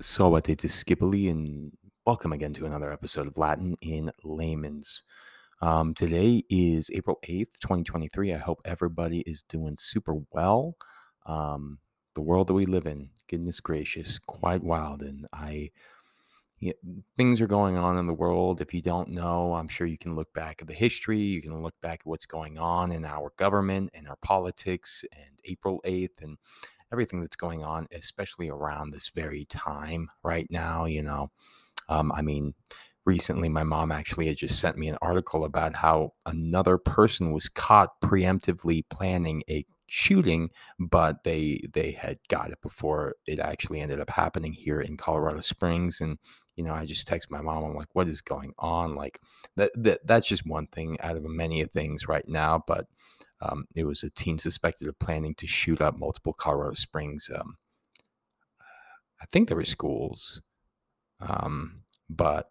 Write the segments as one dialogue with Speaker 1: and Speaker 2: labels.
Speaker 1: Salvate Scipoli, and welcome again to another episode of Latin in Layman's. Um, today is April 8th, 2023. I hope everybody is doing super well. Um, the world that we live in, goodness gracious, quite wild. And I, yeah, things are going on in the world. If you don't know, I'm sure you can look back at the history. You can look back at what's going on in our government and our politics and April 8th and everything that's going on, especially around this very time right now. You know, um, I mean, recently my mom actually had just sent me an article about how another person was caught preemptively planning a shooting but they they had got it before it actually ended up happening here in Colorado Springs and you know I just text my mom I'm like what is going on like that, that that's just one thing out of many things right now but um, it was a teen suspected of planning to shoot up multiple Colorado Springs. Um, I think there were schools, um, but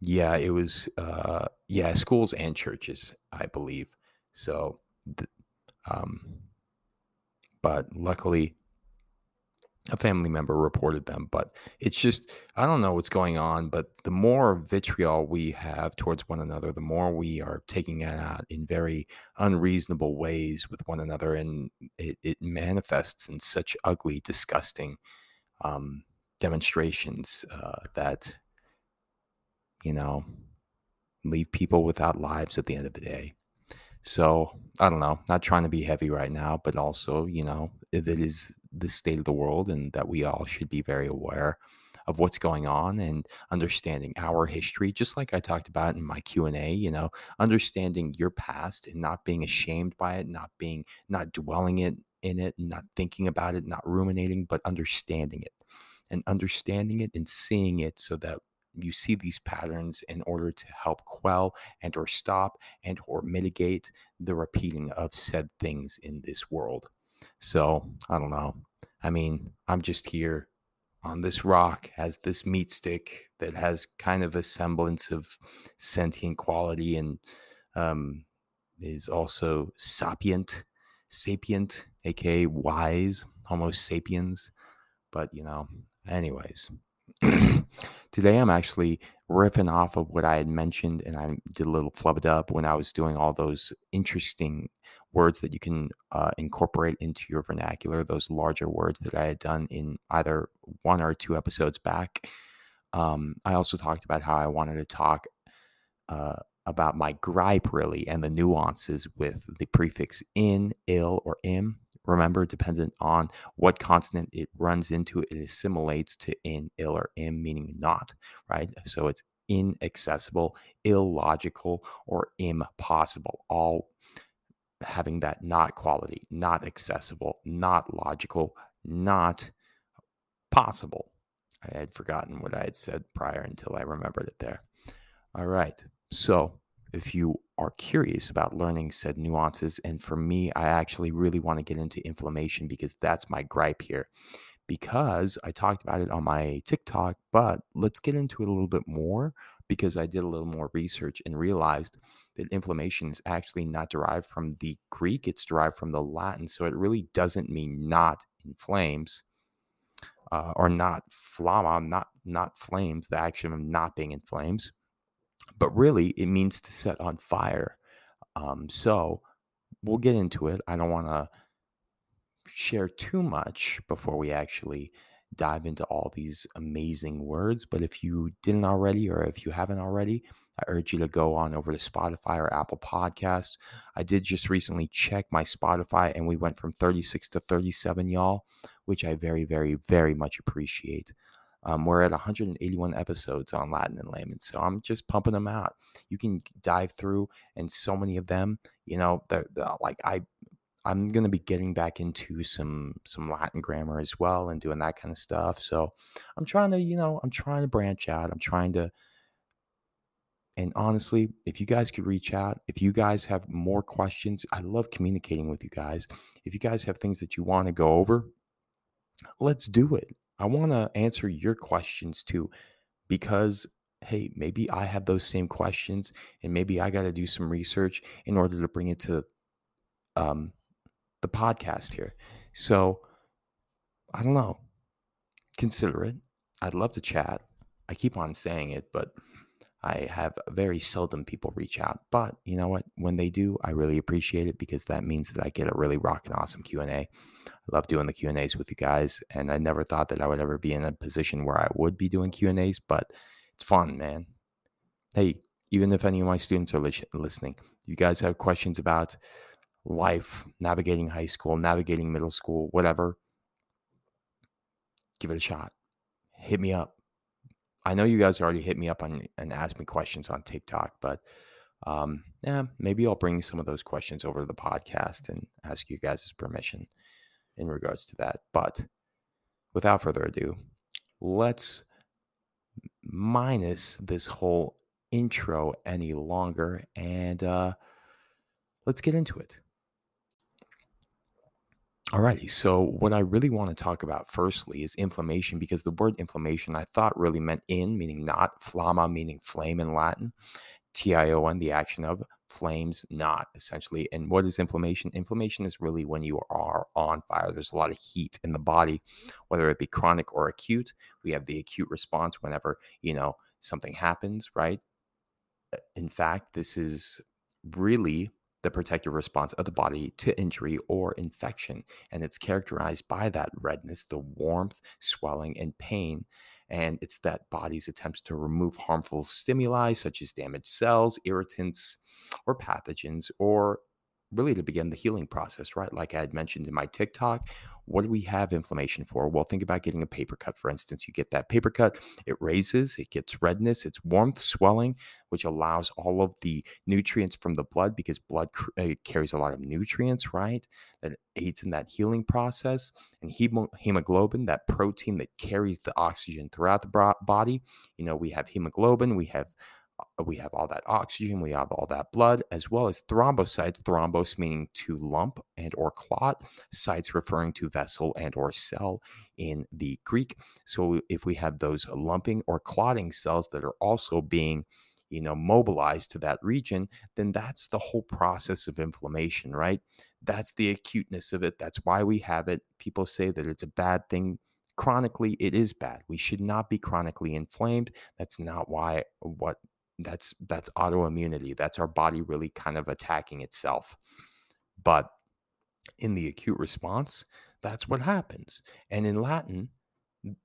Speaker 1: yeah, it was uh, yeah schools and churches, I believe. So, th- um, but luckily, a family member reported them but it's just i don't know what's going on but the more vitriol we have towards one another the more we are taking it out in very unreasonable ways with one another and it, it manifests in such ugly disgusting um, demonstrations uh, that you know leave people without lives at the end of the day. So I don't know, not trying to be heavy right now, but also, you know, it is the state of the world and that we all should be very aware of what's going on and understanding our history just like i talked about in my q&a you know understanding your past and not being ashamed by it not being not dwelling it in it not thinking about it not ruminating but understanding it. And understanding it and seeing it so that you see these patterns in order to help quell and or stop and or mitigate the repeating of said things in this world so i don't know. I mean i'm just here on this rock as this meat stick that has kind of a semblance of sentient quality and um, is also sapient sapient aka wise homo sapiens. But you know anyways Today, I'm actually riffing off of what I had mentioned, and I did a little flub it up when I was doing all those interesting words that you can uh, incorporate into your vernacular, those larger words that I had done in either one or two episodes back. Um, I also talked about how I wanted to talk uh, about my gripe, really, and the nuances with the prefix in, ill, or im remember, dependent on what consonant it runs into, it assimilates to in, ill, or im, meaning not, right? So it's inaccessible, illogical, or impossible, all having that not quality, not accessible, not logical, not possible. I had forgotten what I had said prior until I remembered it there. All right. So if you are curious about learning said nuances. And for me, I actually really want to get into inflammation because that's my gripe here. Because I talked about it on my TikTok, but let's get into it a little bit more because I did a little more research and realized that inflammation is actually not derived from the Greek, it's derived from the Latin. So it really doesn't mean not inflames. Uh, or not flamma, not not flames, the action of not being in flames but really it means to set on fire. Um, so we'll get into it. I don't want to share too much before we actually dive into all these amazing words. But if you didn't already, or if you haven't already, I urge you to go on over to Spotify or Apple Podcasts. I did just recently check my Spotify and we went from 36 to 37, y'all, which I very, very, very much appreciate. Um, we're at 181 episodes on Latin and Layman, so I'm just pumping them out. You can dive through, and so many of them, you know, they're, they're like I, I'm gonna be getting back into some some Latin grammar as well and doing that kind of stuff. So I'm trying to, you know, I'm trying to branch out. I'm trying to. And honestly, if you guys could reach out, if you guys have more questions, I love communicating with you guys. If you guys have things that you want to go over, let's do it. I want to answer your questions too, because hey, maybe I have those same questions, and maybe I got to do some research in order to bring it to um, the podcast here. So I don't know. Consider it. I'd love to chat. I keep on saying it, but I have very seldom people reach out. But you know what? When they do, I really appreciate it because that means that I get a really rocking awesome Q and A. I love doing the Q and A's with you guys, and I never thought that I would ever be in a position where I would be doing Q and A's, but it's fun, man. Hey, even if any of my students are listening, you guys have questions about life, navigating high school, navigating middle school, whatever, give it a shot. Hit me up. I know you guys already hit me up on and asked me questions on TikTok, but um, yeah, maybe I'll bring some of those questions over to the podcast and ask you guys' permission in regards to that. But without further ado, let's minus this whole intro any longer and uh, let's get into it. Alrighty, so what I really want to talk about firstly is inflammation because the word inflammation I thought really meant in, meaning not, flamma, meaning flame in Latin, tion, the action of, flames, not, essentially. And what is inflammation? Inflammation is really when you are on fire. There's a lot of heat in the body, whether it be chronic or acute. We have the acute response whenever, you know, something happens, right? In fact, this is really the protective response of the body to injury or infection. And it's characterized by that redness, the warmth, swelling, and pain. And it's that body's attempts to remove harmful stimuli such as damaged cells, irritants, or pathogens, or really to begin the healing process, right? Like I had mentioned in my TikTok, what do we have inflammation for? Well, think about getting a paper cut, for instance. You get that paper cut, it raises, it gets redness, it's warmth, swelling, which allows all of the nutrients from the blood because blood uh, carries a lot of nutrients, right? That aids in that healing process. And hemoglobin, that protein that carries the oxygen throughout the body. You know, we have hemoglobin, we have Uh, we have all that oxygen, we have all that blood, as well as thrombocytes. Thrombos meaning to lump and or clot, cytes referring to vessel and or cell in the Greek. So if we have those lumping or clotting cells that are also being you know mobilized to that region then that's the whole process of inflammation right that's the acuteness of it that's why we have it people say that it's a bad thing chronically it is bad we should not be chronically inflamed that's not why what that's that's autoimmunity that's our body really kind of attacking itself. But in the acute response that's what happens. And in latin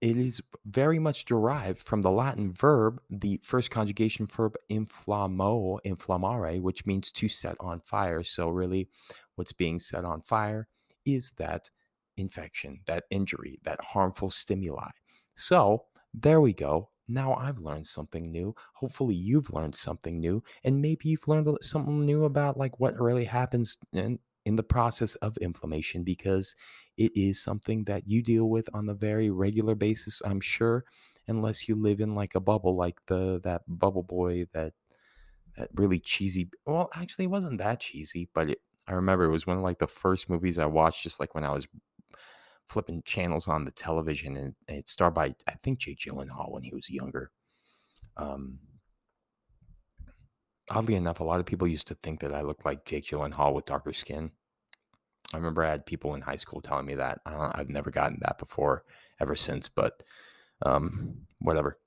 Speaker 1: it is very much derived from the latin verb the first conjugation verb inflammo inflammare which means to set on fire. So really what's being set on fire is that infection that injury that harmful stimuli. So there we go now I've learned something new. Hopefully you've learned something new and maybe you've learned something new about like what really happens in in the process of inflammation because it is something that you deal with on a very regular basis, I'm sure, unless you live in like a bubble like the that bubble boy that that really cheesy well actually it wasn't that cheesy, but it, I remember it was one of like the first movies I watched just like when I was flipping channels on the television, and, it starred by I think Jake Gyllenhaal when he was younger. Um, oddly enough, a lot of people used to think that I looked like Jake Gyllenhaal with darker skin. I remember I had people in high school telling me that. I've never gotten that before, ever since, but um, whatever.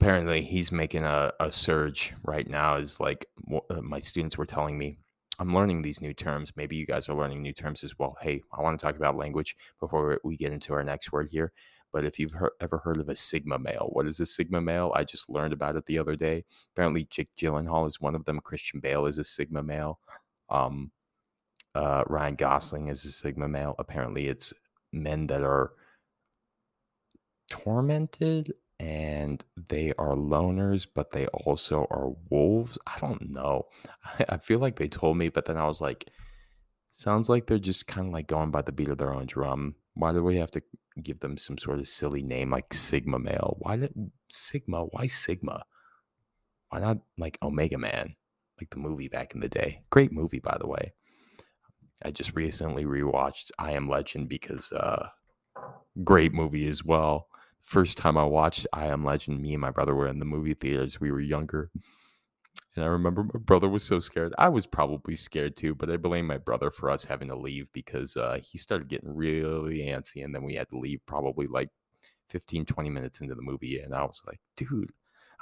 Speaker 1: Apparently, he's making a, a surge right now. Is like uh, my students were telling me I'm learning these new terms. Maybe you guys are learning new terms as well. Hey, I want to talk about language before we get into our next word here. But if you've ever heard of a Sigma male, what is a Sigma male? I just learned about it the other day. Apparently, Jake Gyllenhaal is one of them. Christian Bale is a Sigma male. Um, uh, Ryan Gosling is a Sigma male. Apparently, it's men that are tormented and they are loners, but they also are wolves. I don't know. I, I feel like they told me, but then I was like, sounds like they're just kind of like going by the beat of their own drum. Why do we have to give them some sort of silly name like Sigma male? Why did Sigma? Why Sigma? Why not like Omega Man, like the movie back in the day? Great movie, by the way. I just recently rewatched I Am Legend because uh great movie as well first time I watched I Am Legend, me and my brother were in the movie theaters. We were younger. And I remember my brother was so scared. I was probably scared too, but I blame my brother for us having to leave because uh, he started getting really antsy. And then we had to leave probably like 15, 20 minutes into the movie, and I was like, dude,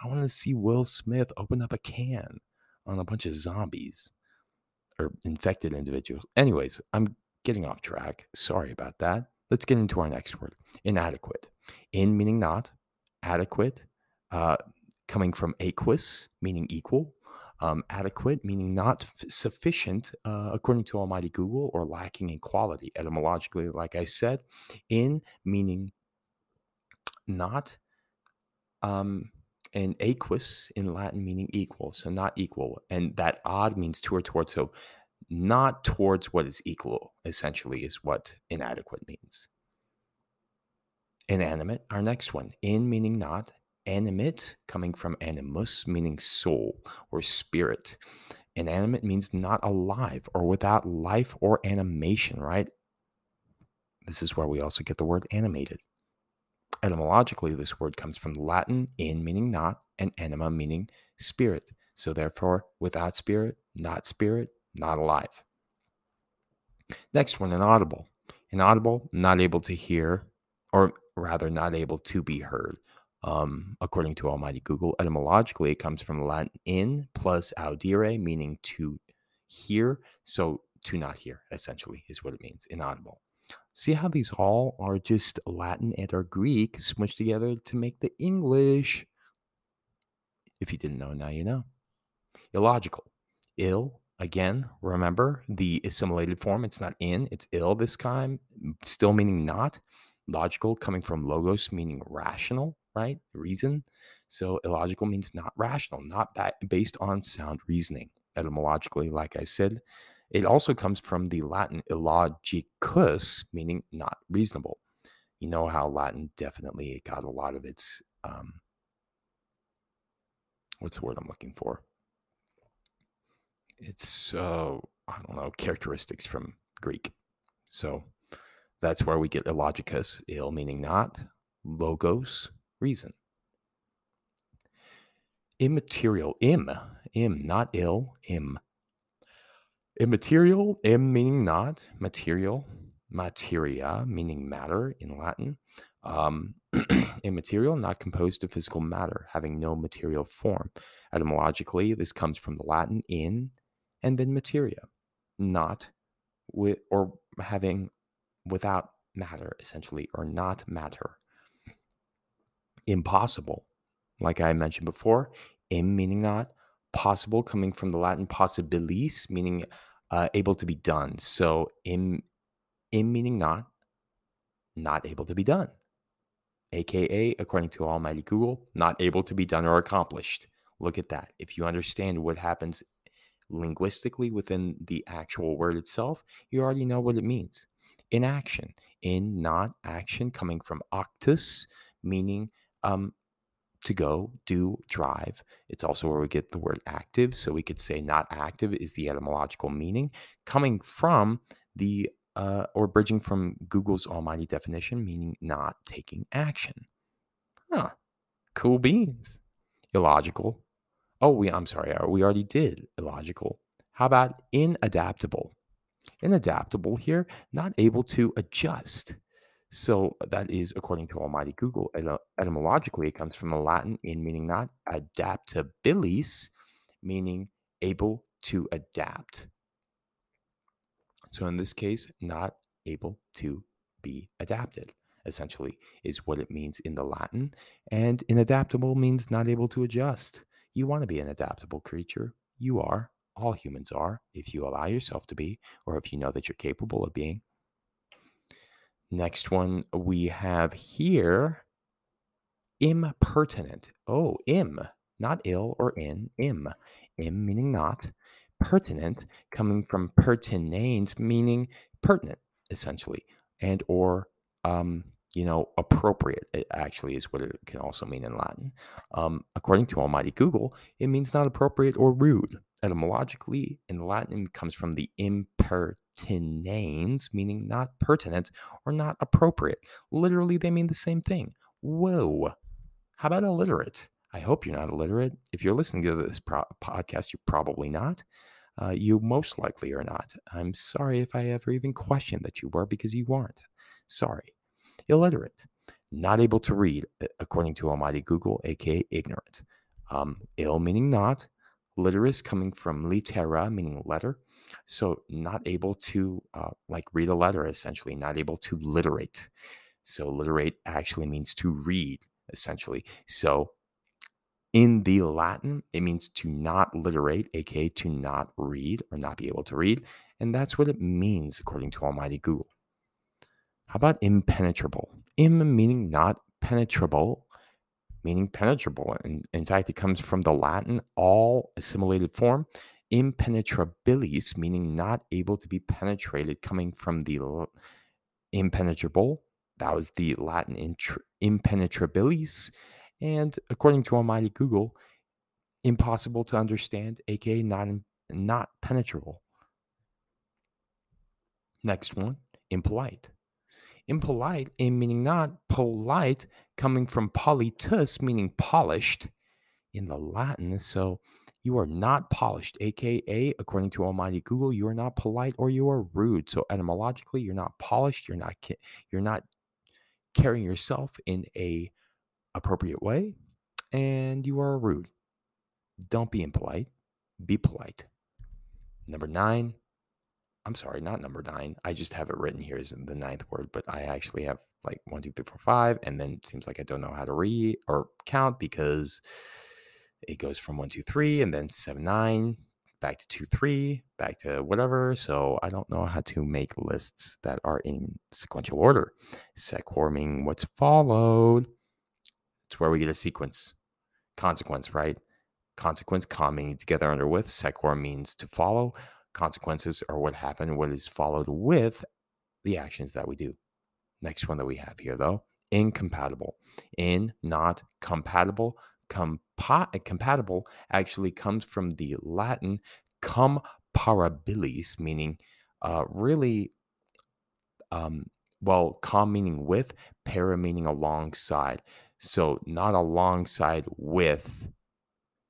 Speaker 1: I want to see Will Smith open up a can on a bunch of zombies or infected individuals. Anyways, I'm getting off track. Sorry about that. Let's get into our next word inadequate. In meaning not, adequate, uh, coming from aquis, meaning equal, um, adequate, meaning not f- sufficient, uh, according to Almighty Google, or lacking in quality. Etymologically, like I said, in meaning not, um, and aquis in Latin meaning equal, so not equal, and that ad means to or towards. So not towards what is equal, essentially, is what inadequate means. Inanimate, our next one. In meaning not, animate, coming from animus, meaning soul or spirit. Inanimate means not alive or without life or animation, right? This is where we also get the word animated. Etymologically, this word comes from Latin in meaning not and anima meaning spirit. So, therefore, without spirit, not spirit, not alive. Next one, inaudible. Inaudible, not able to hear, or rather, not able to be heard. Um, according to Almighty Google, etymologically, it comes from Latin in plus audire, meaning to hear. So, to not hear, essentially, is what it means, inaudible. See how these all are just Latin and or Greek smushed together to make the English. If you didn't know, now you know. Illogical. Ill, again, remember the assimilated form. It's not in, it's ill this time, still meaning not. Logical coming from logos, meaning rational, right? Reason. So illogical means not rational, not ba- based on sound reasoning. Etymologically, like I said, it also comes from the Latin illogicus, meaning not reasonable. You know how Latin definitely got a lot of its, um, what's the word I'm looking for? It's, uh, I don't know, characteristics from Greek. So that's where we get illogicus, ill meaning not, logos, reason. Immaterial, im, im, not ill, im. Immaterial, im meaning not, material, materia meaning matter in Latin. Um, immaterial, not composed of physical matter, having no material form. Etymologically, this comes from the Latin in and then materia, not with or having without matter, essentially, or not matter. Impossible, like I mentioned before, im meaning not, possible coming from the Latin possibilis, meaning uh, able to be done. So im, im meaning not, not able to be done. AKA, according to Almighty Google, not able to be done or accomplished. Look at that. If you understand what happens linguistically within the actual word itself, you already know what it means. Inaction, in not action, coming from actus, meaning um, to go, do, drive. It's also where we get the word active. So we could say not active is the etymological meaning, coming from the uh, or bridging from Google's almighty definition, meaning not taking action. Huh. Cool beans. Illogical. Oh, we, I'm sorry, uh, we already did illogical. How about inadaptable? Inadaptable here, not able to adjust. So that is according to Almighty Google. Etymologically, it comes from the Latin in meaning not adaptabilis, meaning able to adapt. So in this case, not able to be adapted, essentially, is what it means in the Latin. And inadaptable means not able to adjust. You want to be an adaptable creature. You are. All humans are, if you allow yourself to be, or if you know that you're capable of being. Next one we have here impertinent. Oh, im, not ill or in, im. Im meaning not. Pertinent coming from pertinains meaning pertinent, essentially, and or um, you know, appropriate. It actually is what it can also mean in Latin. Um, according to Almighty Google, it means not appropriate or rude. Etymologically, in Latin, it comes from the impertinens, meaning not pertinent or not appropriate. Literally, they mean the same thing. Whoa. How about illiterate? I hope you're not illiterate. If you're listening to this pro- podcast, you're probably not. Uh, you most likely are not. I'm sorry if I ever even questioned that you were because you weren't. Sorry. Illiterate. not able to read, according to Almighty Google, aka ignorant. Um, ill meaning not, literus coming from litera meaning letter. So not able to uh, like read a letter, essentially, not able to literate. So literate actually means to read, essentially. So in the Latin, it means to not literate, aka to not read or not be able to read. And that's what it means according to Almighty Google. How about impenetrable? Im meaning not penetrable, meaning penetrable. And in fact, it comes from the Latin all assimilated form, impenetrabilis, meaning not able to be penetrated, coming from the impenetrable. That was the Latin impenetrabilis. And according to Almighty Google, impossible to understand, aka not, not penetrable. Next one, impolite. Impolite, in meaning not polite, coming from politus, meaning polished in the Latin. So you are not polished, aka, according to Almighty Google, you are not polite or you are rude. So etymologically, you're not polished. You're not you're not carrying yourself in a appropriate way, and you are rude. Don't be impolite. Be polite. Number nine, I'm sorry, not number nine. I just have it written here as the ninth word, but I actually have like one, two, three, four, five, and then it seems like I don't know how to read or count because it goes from one, two, three, and then seven, nine, back to two, three, back to whatever. So I don't know how to make lists that are in sequential order. Sequor meaning what's followed. It's where we get a sequence, consequence, right? Consequence, com meaning together under with. Sequor means to follow consequences are what happened, what is followed with the actions that we do. Next one that we have here, though, incompatible. In, not compatible. Compa- compatible actually comes from the Latin comparabilis, meaning uh, really, um, well, com meaning with, para meaning alongside. So not alongside with,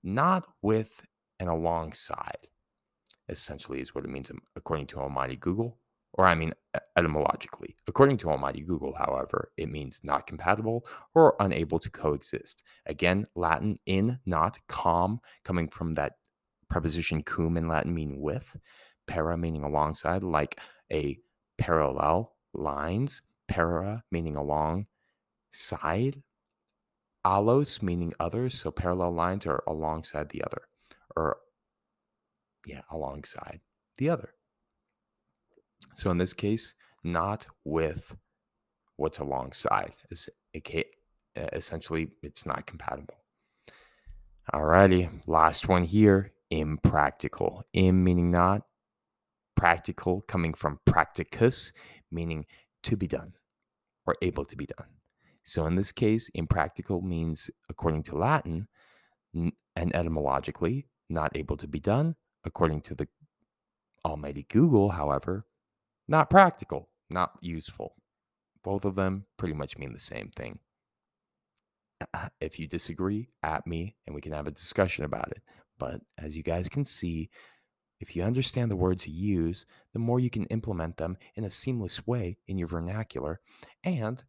Speaker 1: not with and alongside essentially is what it means um, according to Almighty Google, or I mean etymologically. According to Almighty Google, however, it means not compatible or unable to coexist. Again, Latin in, not, com, coming from that preposition cum in Latin meaning with, para meaning alongside, like a parallel lines, para meaning along, side, allos meaning others, so parallel lines are alongside the other, or yeah, alongside the other. So in this case, not with what's alongside. Is essentially it's not compatible. Alrighty, last one here. Impractical. Im meaning not, practical coming from practicus, meaning to be done or able to be done. So in this case, impractical means, according to Latin and etymologically, not able to be done According to the almighty Google, however, not practical, not useful. Both of them pretty much mean the same thing. Uh, if you disagree, at me and we can have a discussion about it. But as you guys can see, if you understand the words you use, the more you can implement them in a seamless way in your vernacular and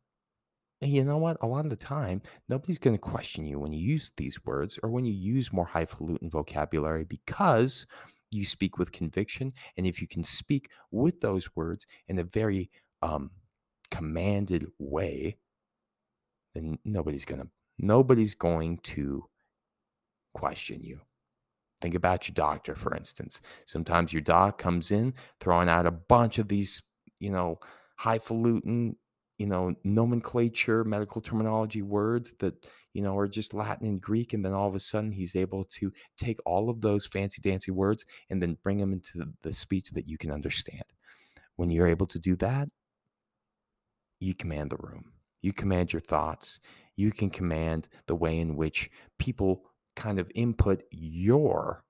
Speaker 1: you know what? A lot of the time, nobody's going to question you when you use these words or when you use more highfalutin vocabulary because you speak with conviction. And if you can speak with those words in a very um, commanded way, then nobody's going to nobody's going to question you. Think about your doctor, for instance. Sometimes your doc comes in throwing out a bunch of these, you know, highfalutin you know, nomenclature, medical terminology words that, you know, are just Latin and Greek. And then all of a sudden he's able to take all of those fancy dancy words and then bring them into the speech that you can understand. When you're able to do that, you command the room. You command your thoughts. You can command the way in which people kind of input your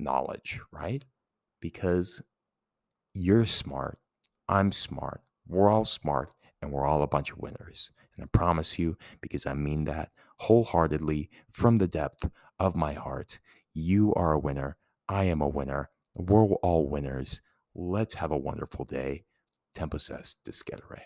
Speaker 1: knowledge, right? Because you're smart. I'm smart. We're all smart and we're all a bunch of winners. And I promise you, because I mean that wholeheartedly from the depth of my heart, you are a winner. I am a winner. We're all winners. Let's have a wonderful day. Tempus est discedere.